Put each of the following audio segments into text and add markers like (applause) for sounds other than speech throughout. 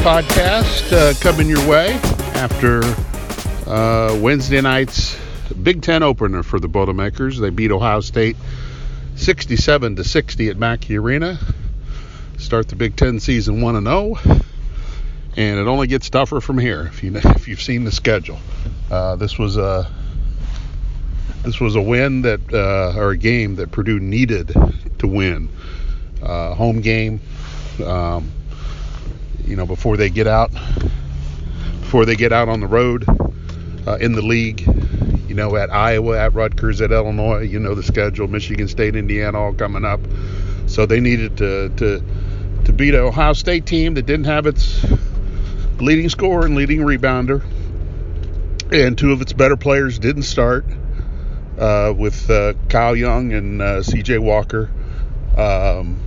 Podcast uh, coming your way after uh, Wednesday night's Big Ten opener for the Boilermakers. They beat Ohio State 67 to 60 at Mackey Arena. Start the Big Ten season 1 and 0, and it only gets tougher from here if you if you've seen the schedule. Uh, this was a this was a win that uh, or a game that Purdue needed to win. Uh, home game. Um, you know, before they get out, before they get out on the road uh, in the league. You know, at Iowa, at Rutgers, at Illinois. You know the schedule. Michigan State, Indiana, all coming up. So they needed to to to beat an Ohio State team that didn't have its leading scorer and leading rebounder, and two of its better players didn't start. Uh, with uh, Kyle Young and uh, C.J. Walker. Um,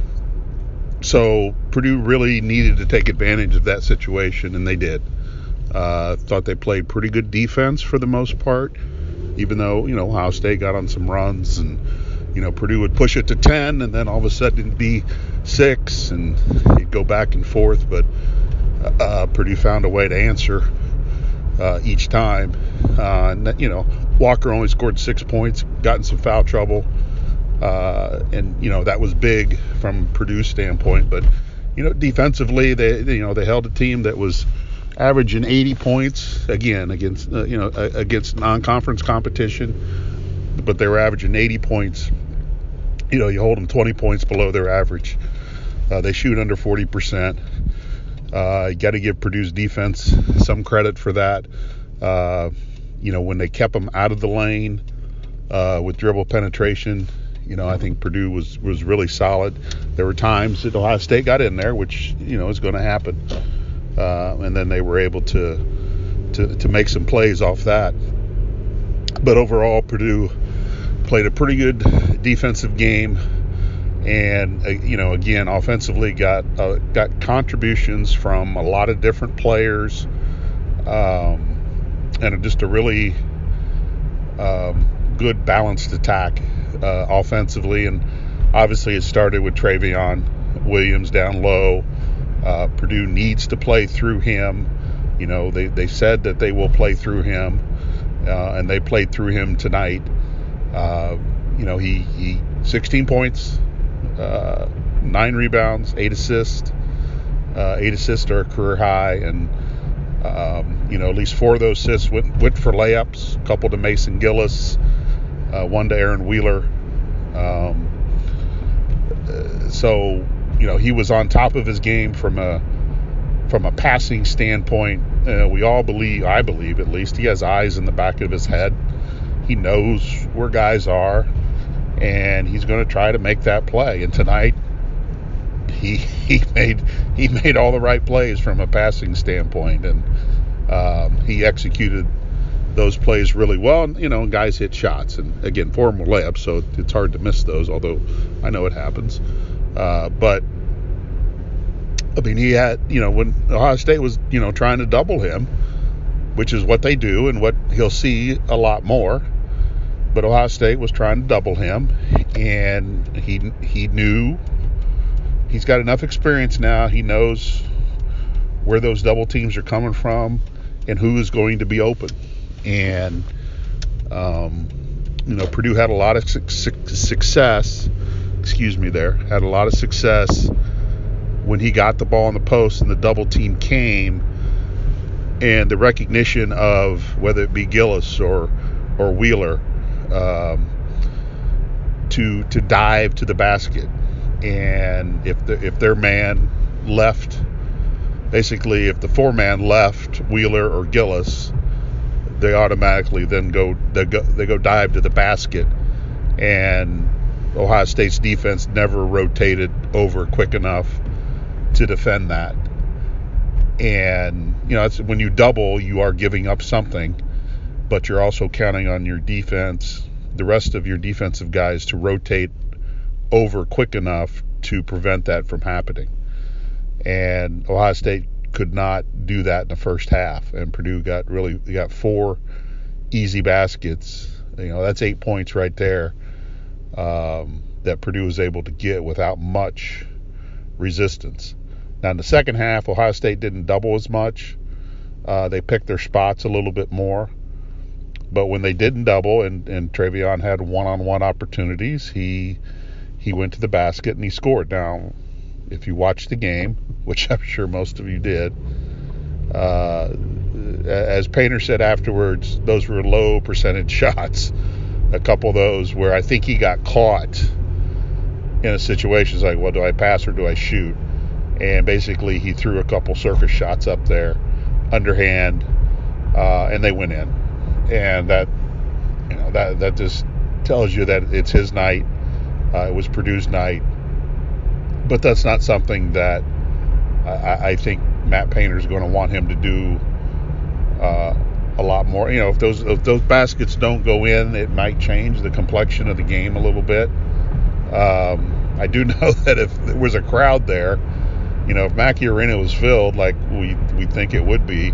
so Purdue really needed to take advantage of that situation, and they did. Uh, thought they played pretty good defense for the most part, even though you know Ohio State got on some runs, and you know Purdue would push it to 10, and then all of a sudden it'd be six, and you'd go back and forth. But uh, Purdue found a way to answer uh, each time. Uh, you know Walker only scored six points, got in some foul trouble. Uh, and you know that was big from Purdue standpoint. But you know defensively, they you know they held a team that was averaging 80 points again against uh, you know against non-conference competition, but they were averaging 80 points. You know you hold them 20 points below their average. Uh, they shoot under 40 percent. Uh, you got to give Purdue's defense some credit for that. Uh, you know when they kept them out of the lane uh, with dribble penetration you know, I think Purdue was was really solid. There were times that Ohio State got in there, which you know is going to happen, uh, and then they were able to, to to make some plays off that. But overall, Purdue played a pretty good defensive game, and uh, you know, again, offensively got uh, got contributions from a lot of different players, um, and just a really um, good balanced attack uh, offensively, and obviously it started with Trevion Williams down low. Uh, Purdue needs to play through him. You know, they, they said that they will play through him, uh, and they played through him tonight. Uh, you know, he, he 16 points, uh, nine rebounds, eight assists. Uh, eight assists are a career high, and um, you know at least four of those assists went, went for layups. A couple to Mason Gillis, uh, one to Aaron Wheeler. Um, so you know he was on top of his game from a from a passing standpoint. Uh, we all believe, I believe at least, he has eyes in the back of his head. He knows where guys are, and he's going to try to make that play. And tonight, he (laughs) he made he made all the right plays from a passing standpoint, and um, he executed those plays really well. And, you know, guys hit shots. And again, four more layups, so it's hard to miss those, although I know it happens. Uh, but, I mean, he had, you know, when Ohio State was, you know, trying to double him, which is what they do and what he'll see a lot more. But Ohio State was trying to double him, and he he knew he's got enough experience now. He knows where those double teams are coming from and who is going to be open and um, you know Purdue had a lot of su- success. Excuse me, there. Had a lot of success when he got the ball in the post and the double team came, and the recognition of whether it be Gillis or or Wheeler um, to to dive to the basket, and if the if their man left, basically if the four man left Wheeler or Gillis they automatically then go they go they go dive to the basket, and Ohio State's defense never rotated over quick enough to defend that. And you know, it's when you double, you are giving up something, but you're also counting on your defense, the rest of your defensive guys, to rotate over quick enough to prevent that from happening. And Ohio State could not do that in the first half, and Purdue got really got four easy baskets. You know, that's eight points right there um, that Purdue was able to get without much resistance. Now in the second half, Ohio State didn't double as much. Uh, they picked their spots a little bit more. But when they didn't double and, and Trevion had one-on-one opportunities, he he went to the basket and he scored. Now, if you watched the game, (laughs) which I'm sure most of you did, uh, as Painter said afterwards, those were low percentage (laughs) shots. A couple of those where I think he got caught in a situation It's like, well, do I pass or do I shoot? And basically, he threw a couple circus shots up there, underhand, uh, and they went in. And that, you know, that that just tells you that it's his night. Uh, it was Purdue's night, but that's not something that I, I think Matt Painter is going to want him to do uh, a lot more. You know, if those if those baskets don't go in, it might change the complexion of the game a little bit. Um, I do (laughs) know that if there was a crowd there, you know, if Mackey Arena was filled like we we think it would be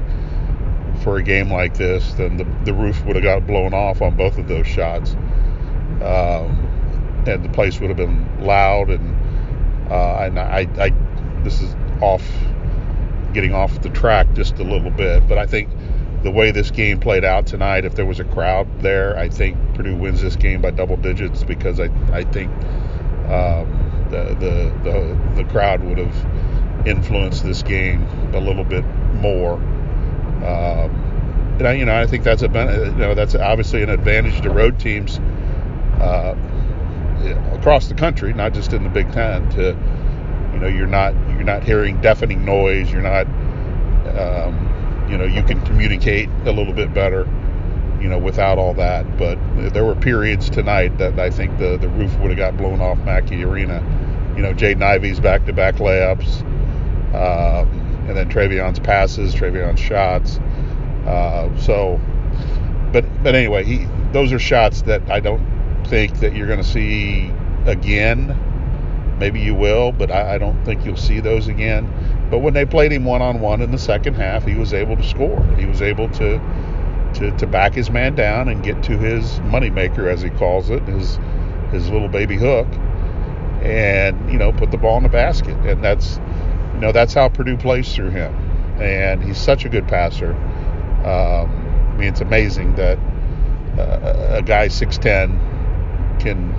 for a game like this, then the, the roof would have got blown off on both of those shots, um, and the place would have been loud. And uh, and I, I this is off getting off the track just a little bit, but I think the way this game played out tonight, if there was a crowd there, I think Purdue wins this game by double digits because I I think um, the, the the the crowd would have influenced this game a little bit more. Um, and I, you know, I think that's a you know that's obviously an advantage to road teams uh, across the country, not just in the Big Ten. To you know, you're not you're not hearing deafening noise. You're not um, you know you can communicate a little bit better you know without all that but there were periods tonight that I think the the roof would have got blown off Mackey Arena you know Jaden Ivey's back to back layups um, and then Trevion's passes Trevion's shots uh, so but but anyway he those are shots that I don't think that you're going to see again maybe you will but I, I don't think you'll see those again but when they played him one on one in the second half, he was able to score. He was able to to, to back his man down and get to his moneymaker, as he calls it, his his little baby hook, and you know put the ball in the basket. And that's you know that's how Purdue plays through him. And he's such a good passer. Um, I mean, it's amazing that uh, a guy 6'10 can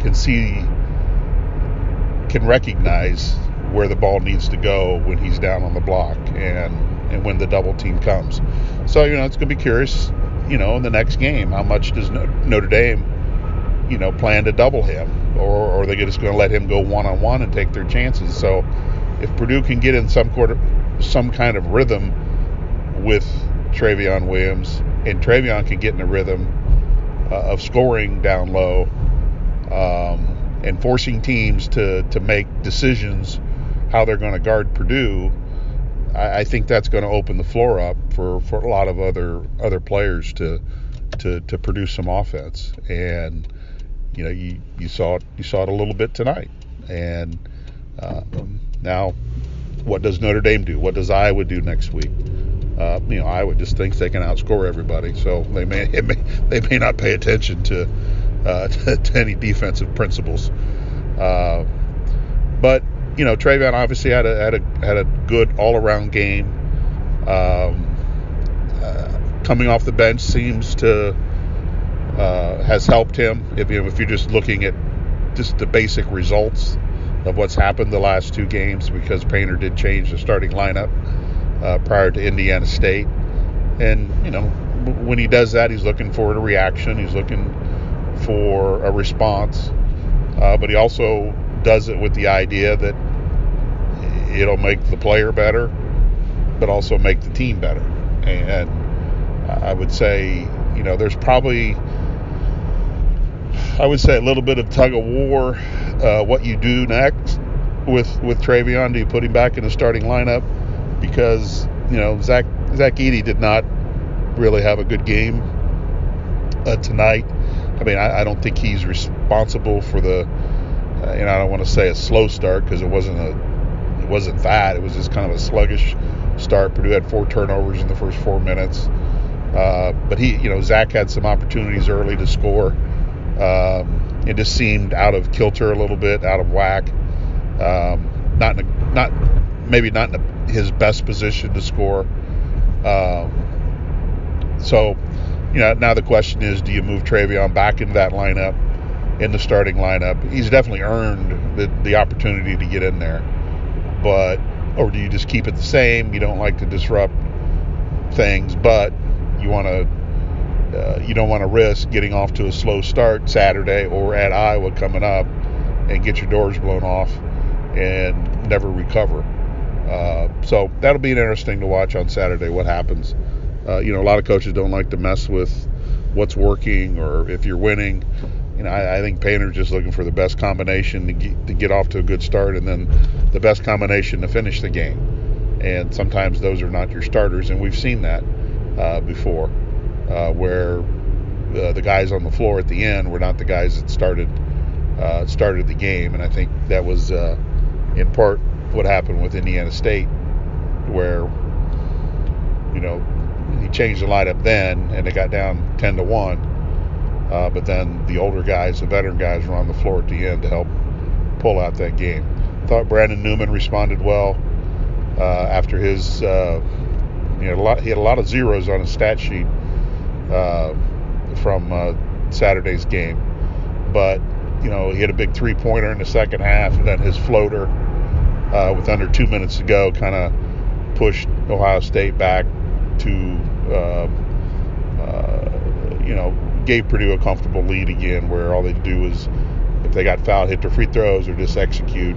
can see can recognize where the ball needs to go when he's down on the block and and when the double team comes. So you know it's going to be curious, you know, in the next game, how much does Notre Dame, you know, plan to double him, or, or are they just going to let him go one on one and take their chances? So if Purdue can get in some quarter, some kind of rhythm with Trevion Williams, and Trevion can get in a rhythm uh, of scoring down low. Um, and forcing teams to, to make decisions how they're going to guard Purdue, I, I think that's going to open the floor up for, for a lot of other other players to to to produce some offense. And you know, you, you saw it you saw it a little bit tonight. And um, now, what does Notre Dame do? What does Iowa do next week? Uh, you know, Iowa just thinks they can outscore everybody, so they may, (laughs) may they may not pay attention to, uh, (laughs) to, to any defensive principles. Uh, but you know, Trevion obviously had a had a had a good all around game. Um, uh, coming off the bench seems to uh, has helped him. If you if you're just looking at just the basic results of what's happened the last two games, because Painter did change the starting lineup uh, prior to Indiana State, and you know when he does that, he's looking for a reaction. He's looking for a response, uh, but he also does it with the idea that it'll make the player better, but also make the team better. And I would say, you know, there's probably, I would say, a little bit of tug of war. Uh, what you do next with with Trevion? Do you put him back in the starting lineup? Because you know Zach Zach Edey did not really have a good game uh, tonight. I mean, I, I, don't think he's responsible for the, uh, and I don't want to say a slow start because it wasn't a it wasn't that. It was just kind of a sluggish start. Purdue had four turnovers in the first four minutes. Uh, but he, you know, Zach had some opportunities early to score. Um, it just seemed out of kilter a little bit, out of whack. Um, not in a, not maybe not in a, his best position to score. Um, so, you know, now the question is, do you move Trevion back into that lineup, in the starting lineup? He's definitely earned the, the opportunity to get in there, but or do you just keep it the same? You don't like to disrupt things, but you want to. Uh, you don't want to risk getting off to a slow start Saturday or at Iowa coming up and get your doors blown off and never recover. Uh, so that'll be interesting to watch on Saturday what happens. Uh, you know, a lot of coaches don't like to mess with what's working or if you're winning. You know, I, I think Painter's just looking for the best combination to get, to get off to a good start and then the best combination to finish the game. And sometimes those are not your starters, and we've seen that uh, before, uh, where the, guys on the floor at the end were not the guys that started uh, started the game, and I think that was in part what happened with Indiana State, where you know he changed the lineup then, and it got down ten to one. Uh, but then the older guys, the veteran guys, were on the floor at the end to help pull out that game. Thought Brandon Newman responded well uh, after his. Uh, you know, a lot, he had a lot of zeros on his stat sheet uh, from uh, Saturday's game, but you know, he had a big three pointer in the second half, and then his floater uh, with under two minutes to go kind of pushed Ohio State back to, uh, uh, you know, gave Purdue a comfortable lead again, where all they'd do is if they got fouled, hit their free throws or just execute.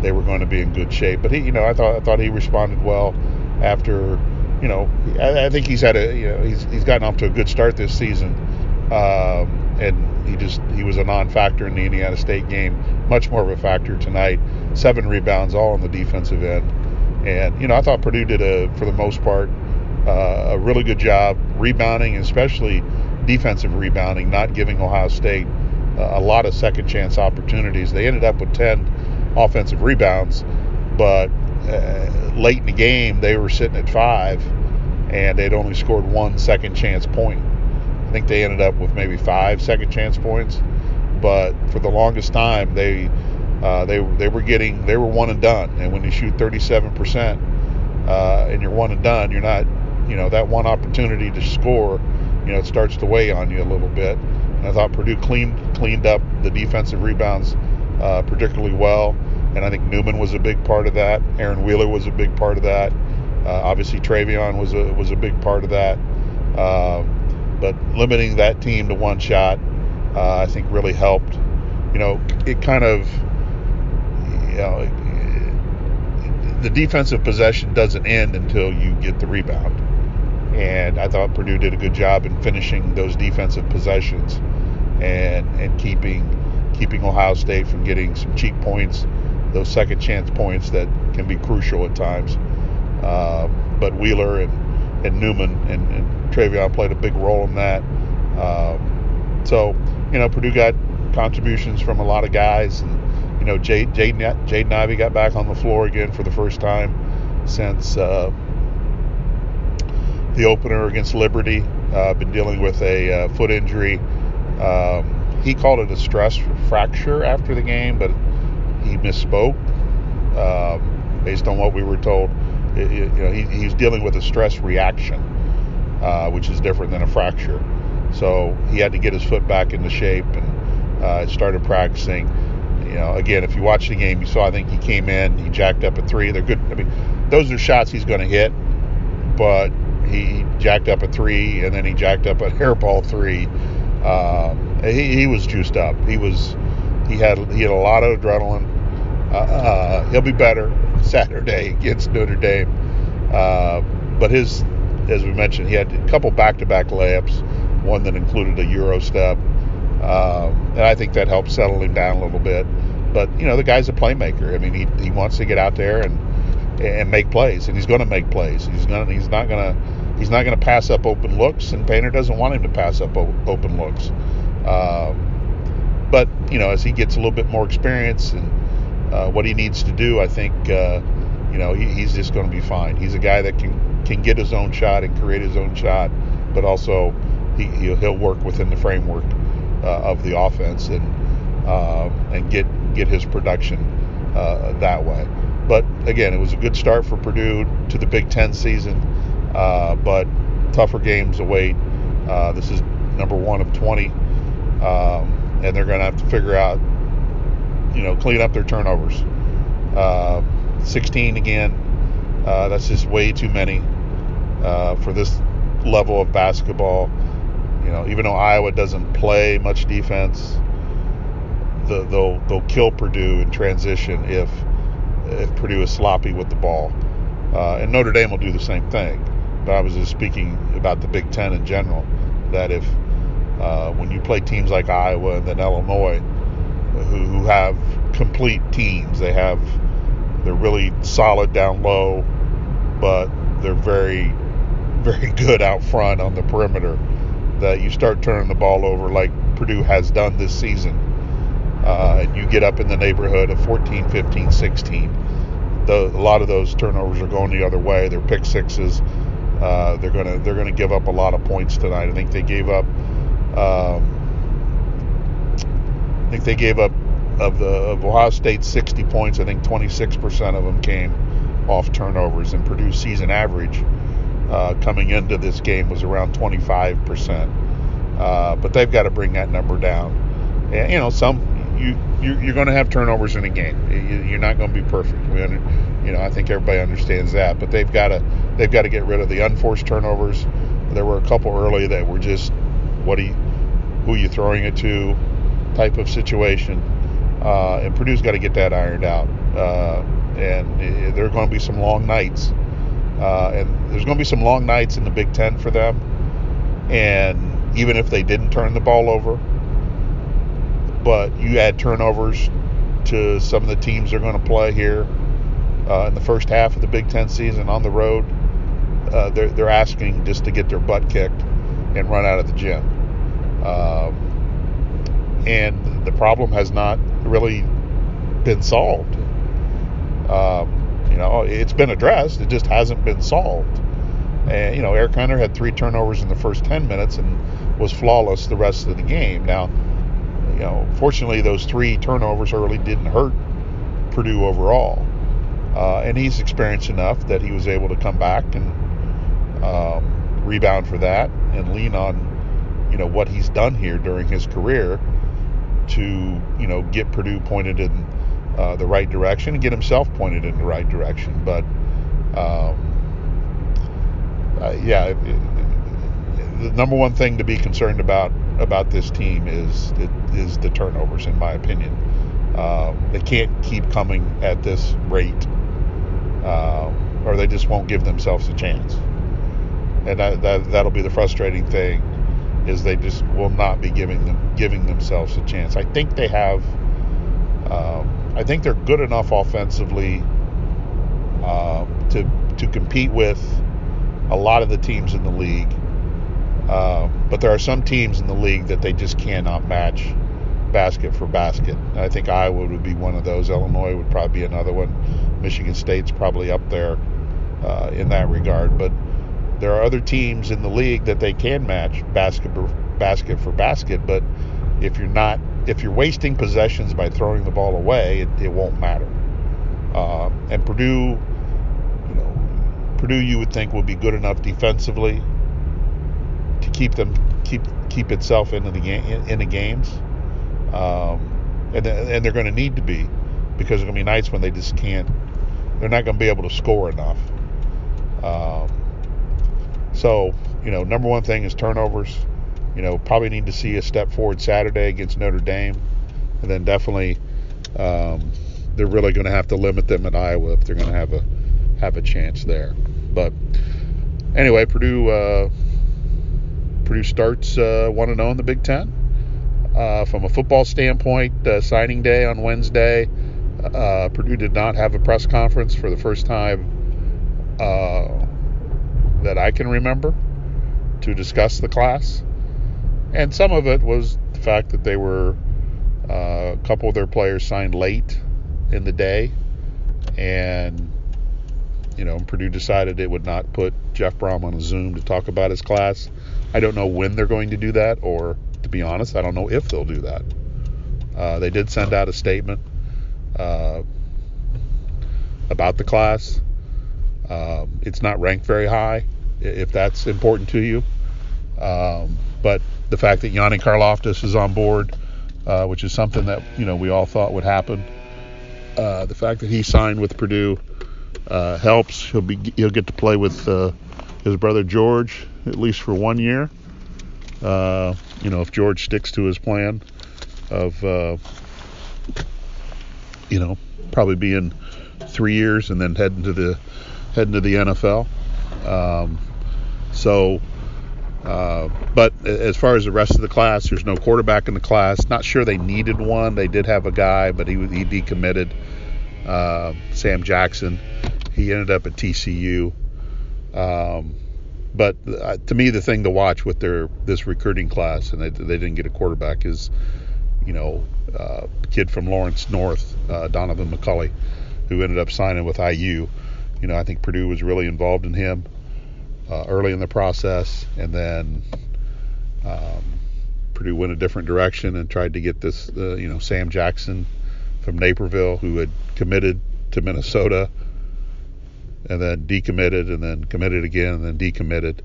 They were going to be in good shape. But he, you know, I thought I thought he responded well after, you know, I, I think he's had a, you know, he's he's gotten off to a good start this season. Um, and he just he was a non-factor in the Indiana State game. Much more of a factor tonight. Seven rebounds, all on the defensive end, and you know I thought Purdue did a for the most part uh, a really good job rebounding, especially defensive rebounding, not giving Ohio State uh, a lot of second chance opportunities. They ended up with 10 offensive rebounds, but uh, late in the game they were sitting at five, and they'd only scored one second chance point think they ended up with maybe five second chance points, but for the longest time they uh, they they were getting they were one and done. And when you shoot 37 percent uh, and you're one and done, you're not you know that one opportunity to score, you know it starts to weigh on you a little bit. And I thought Purdue cleaned cleaned up the defensive rebounds uh, particularly well, and I think Newman was a big part of that. Aaron Wheeler was a big part of that. Uh, obviously Trevion was a was a big part of that. Um, but limiting that team to one shot, uh, I think, really helped. You know, it kind of, you know, the defensive possession doesn't end until you get the rebound. And I thought Purdue did a good job in finishing those defensive possessions and and keeping keeping Ohio State from getting some cheap points, those second chance points that can be crucial at times. Uh, but Wheeler and, and Newman and, and Trevion played a big role in that. Um, so, you know, Purdue got contributions from a lot of guys. And, you know, Jade, Jade, Jaden Ivey got back on the floor again for the first time since uh, the opener against Liberty. Uh, been dealing with a uh, foot injury. Um, he called it a stress fracture after the game, but he misspoke um, based on what we were told. It, you know, he, he's dealing with a stress reaction uh, which is different than a fracture. So he had to get his foot back into shape and uh, started practicing. You know, again, if you watch the game, you saw I think he came in, he jacked up a three. They're good. I mean, those are shots he's going to hit, but he jacked up a three and then he jacked up a hairball (laughs) three. Uh, he, he was juiced up. He was he had he had a lot of adrenaline. Uh, uh, he'll be better Saturday against Notre Dame. Uh, but his as we mentioned, he had a couple back-to-back layups, one that included a euro step, um, and I think that helped settle him down a little bit. But you know, the guy's a playmaker. I mean, he, he wants to get out there and and make plays, and he's going to make plays. He's gonna he's not gonna he's not gonna pass up open looks, and Painter doesn't want him to pass up o- open looks. Um, but you know, as he gets a little bit more experience and uh, what he needs to do, I think uh, you know he, he's just going to be fine. He's a guy that can can get his own shot and create his own shot, but also he, he'll work within the framework uh, of the offense and uh, and get get his production that way. But again, it was a good start for Purdue to the Big Ten season, but tougher games await. This is number one of 20, um, and they're going to have to figure out, you know, clean up their turnovers. Uh, 16 again, uh, that's just way too many uh, for this level of basketball. You know, even though Iowa doesn't play much defense, the, they'll they'll kill Purdue in transition if if Purdue is sloppy with the ball. Uh, and Notre Dame will do the same thing. But I was just speaking about the Big Ten in general. That if uh, when you play teams like Iowa and then Illinois, who, who have complete teams, they have they're really solid down low, but they're very (laughs) very good out front on the perimeter. That you start turning the ball over like Purdue has done this season uh, and you get up in the neighborhood of 14, 15, 16, the, a lot of those turnovers are going the other way. They're pick sixes. Uh, they're gonna they're gonna give up a lot of points tonight. I think they gave up. Um, think they gave up of the of Ohio State 60 points. I think 26% of them came off turnovers, and Purdue's season average uh, coming into this game was around 25%. Uh, but they've got to bring that number down. And, you know, some you, you are going to have turnovers in a game. You, are not going to be perfect. We under, you know, I think everybody understands that. But they've got to they've got to get rid of the unforced turnovers. There were a couple early that were just what do you, who are you throwing it to type of situation. Uh, and Purdue's got to get that ironed out. Uh, and there are going to be some long nights. Uh, and there's going to be some long nights in the Big Ten for them. And even if they didn't turn the ball over, but you add turnovers to some of the teams they're going to play here uh, in the first half of the Big Ten season on the road. Uh, they're, they're asking just to get their butt kicked and run out of the gym. Um, and the problem has not really been solved. Um, you know, it's been addressed, it just hasn't been solved. And, you know, Eric Hunter had three turnovers in the first 10 minutes and was flawless the rest of the game. Now, you know, fortunately, those three turnovers early didn't hurt Purdue overall. Uh, and he's experienced enough that he was able to come back and um, rebound for that and lean on, you know, what he's done here during his career to, you know, get Purdue pointed in uh, the right direction and get himself pointed in the right direction. But, um, uh, yeah, it, it, the number one thing to be concerned about about this team is is the turnovers, in my opinion. Uh, they can't keep coming at this rate, uh, or they just won't give themselves a chance. And that, that that'll be the frustrating thing, is they just will not be giving them giving themselves a chance. I think they have. Um, I think they're good enough offensively uh, to to compete with a lot of the teams in the league uh, but there are some teams in the league that they just cannot match basket for basket. I think Iowa would be one of those. Illinois would probably be another one. Michigan State's probably up there uh, in that regard. But there are other teams in the league that they can match basket for basket for basket. But if you're not, if you're wasting possessions by throwing the ball away, it, it won't matter. Uh, and Purdue, you know, Purdue, you would think would be good enough defensively to keep them keep keep itself into the in the games, um, and and they're going to need to be because there's going to be nights when they just can't. They're not going to be able to score enough. Um, so you know, number one thing is turnovers. You know, probably need to see a step forward Saturday against Notre Dame, and then definitely um, they're really going to have to limit them at Iowa if they're going to have a have a chance there. But anyway, Purdue. Uh, Purdue starts uh, 1 0 in the Big Ten. Uh, from a football standpoint, uh, signing day on Wednesday, uh, Purdue did not have a press conference for the first time uh, that I can remember to discuss the class. And some of it was the fact that they were, uh, a couple of their players signed late in the day. And, you know, Purdue decided it would not put Jeff Brohm on a Zoom to talk about his class I don't know when they're going to do that, or to be honest, I don't know if they'll do that. Uh, they did send out a statement uh, about the class. Um, it's not ranked very high, if that's important to you. Um, but the fact that Yanni Karlaftis is on board, uh, which is something that you know we all thought would happen. Uh, the fact that he signed with Purdue uh, helps. He'll be he'll get to play with uh, his brother George at least for one year. Uh, you know, if George sticks to his plan of uh, you know probably being three years and then heading to the heading to the NFL. Um, so, uh, but as far as the rest of the class, there's no quarterback in the class. Not sure they needed one. They did have a guy, but he he decommitted. Uh, Sam Jackson. He ended up at TCU. Um, but uh, to me, the thing to watch with their this recruiting class, and they, they didn't get a quarterback, is you know, uh, kid from Lawrence North, uh, Donaven McCulley, who ended up signing with IU. You know, I think Purdue was really involved in him uh, early in the process, and then um, Purdue went a different direction and tried to get this, uh, you know, Sam Jackson from Naperville, who had committed to Minnesota and then decommitted and then committed again and then decommitted.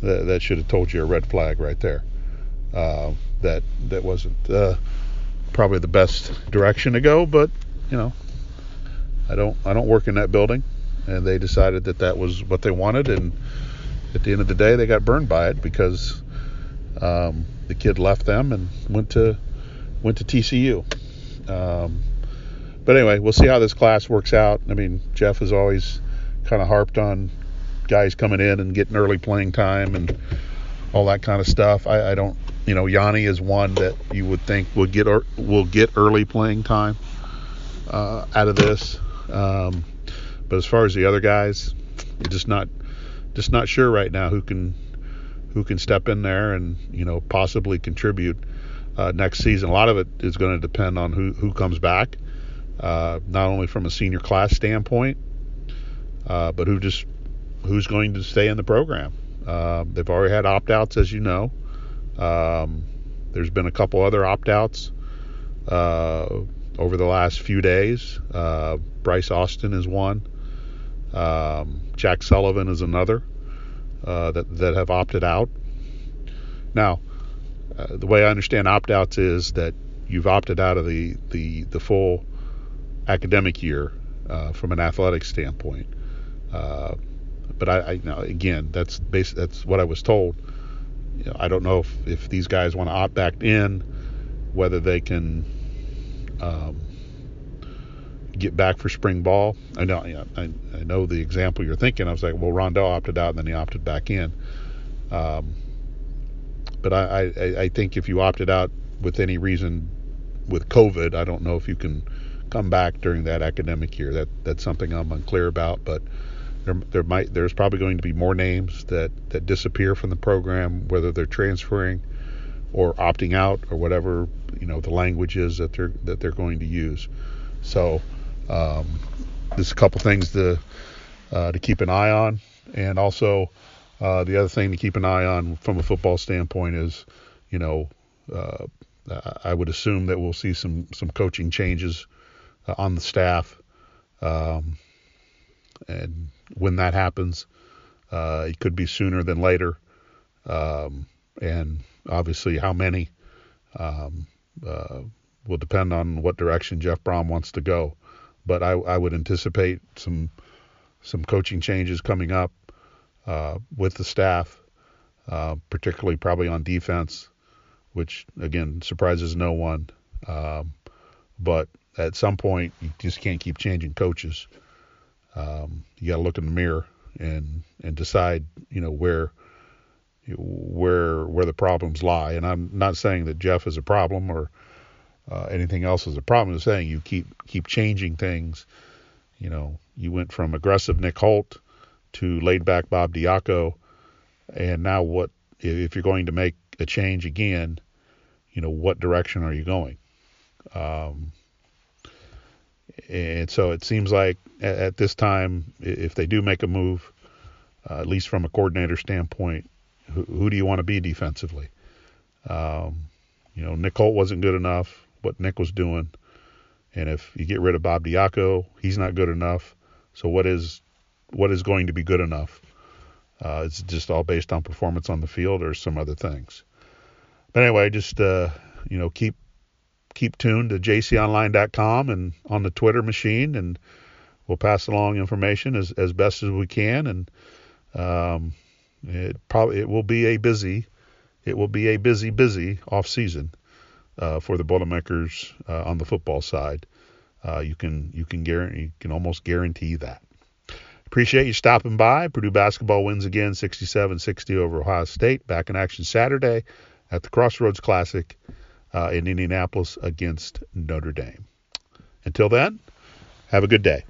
That, that should have told you a red flag right there. Uh, that that wasn't uh, probably the best direction to go, but you know, I don't I don't work in that building, and they decided that that was what they wanted, and at the end of the day, they got burned by it because um, the kid left them and went to went to TCU. Um, but anyway, we'll see how this class works out. I mean, Jeff has always kind of harped on guys coming in and getting early playing time and all that kind of stuff. I, I don't, you know, Yanni is one that you would think would get will get early playing time uh, out of this. Um, but as far as the other guys, just not just not sure right now who can who can step in there and you know possibly contribute uh, next season. A lot of it is going to depend on who who comes back, uh, not only from a senior class standpoint, uh, but who just who's going to stay in the program. Uh, they've already had opt outs, as you know. Um, there's been a couple other opt outs uh, over the last few days. Uh, Bryce Austin is one. Um, Jack Sullivan is another uh, that that have opted out. Now, uh, the way I understand opt outs is that you've opted out of the the, the full academic year uh, from an athletic standpoint. Uh, but I, I know, again, that's that's what I was told. You know, I don't know if, if these guys want to opt back in, whether they can um, get back for spring ball. I know, I, I, know the example you're thinking. I was like, well, Rondale opted out and then he opted back in. Um, but I, I, I think if you opted out with any reason with COVID, I don't know if you can come back during that academic year. That that's something I'm unclear about, but there, there might there's probably going to be more names that that disappear from the program, whether they're transferring or opting out or whatever you know the language is that they're that they're going to use. So um, there's a couple things to uh, to keep an eye on, and also uh, the other thing to keep an eye on from a football standpoint is, you know, uh, I would assume that we'll see some some coaching changes uh, on the staff. Um, and when that happens, uh, it could be sooner than later. Um, and obviously, how many um, uh, will depend on what direction Jeff Brohm wants to go. But I, I would anticipate some some coaching changes coming up uh, with the staff, uh, particularly probably on defense, which again surprises no one. Um, but at some point, you just can't keep changing coaches um, you got to look in the mirror and and decide you know where where where the problems lie. And I'm not saying that Jeff is a problem or uh, anything else is a problem. I'm saying you keep keep changing things. You know, you went from aggressive Nick Holt to laid back Bob Diaco, and now what? If you're going to make a change again, you know, what direction are you going? Um, and so it seems like at, this time, if they do make a move, uh, at least from a coordinator standpoint, who, who do you want to be defensively? Um, you know, Nick Holt wasn't good enough. What Nick was doing, And if you get rid of Bob Diaco, he's not good enough. So what is what is going to be good enough? Uh, it's just all based on performance on the field or some other things. But anyway, just uh, you know keep keep tuned to jconline.com and on the Twitter machine, and we'll pass along information as, as best as we can. And um, it probably it will be a busy it will be a busy busy off season uh, for the Boilermakers uh, on the football side. Uh, you can you can guarantee you can almost guarantee that. Appreciate you stopping by. Purdue basketball wins again 67-60 over Ohio State. Back in action Saturday at the Crossroads Classic uh, in Indianapolis against Notre Dame. Until then, have a good day.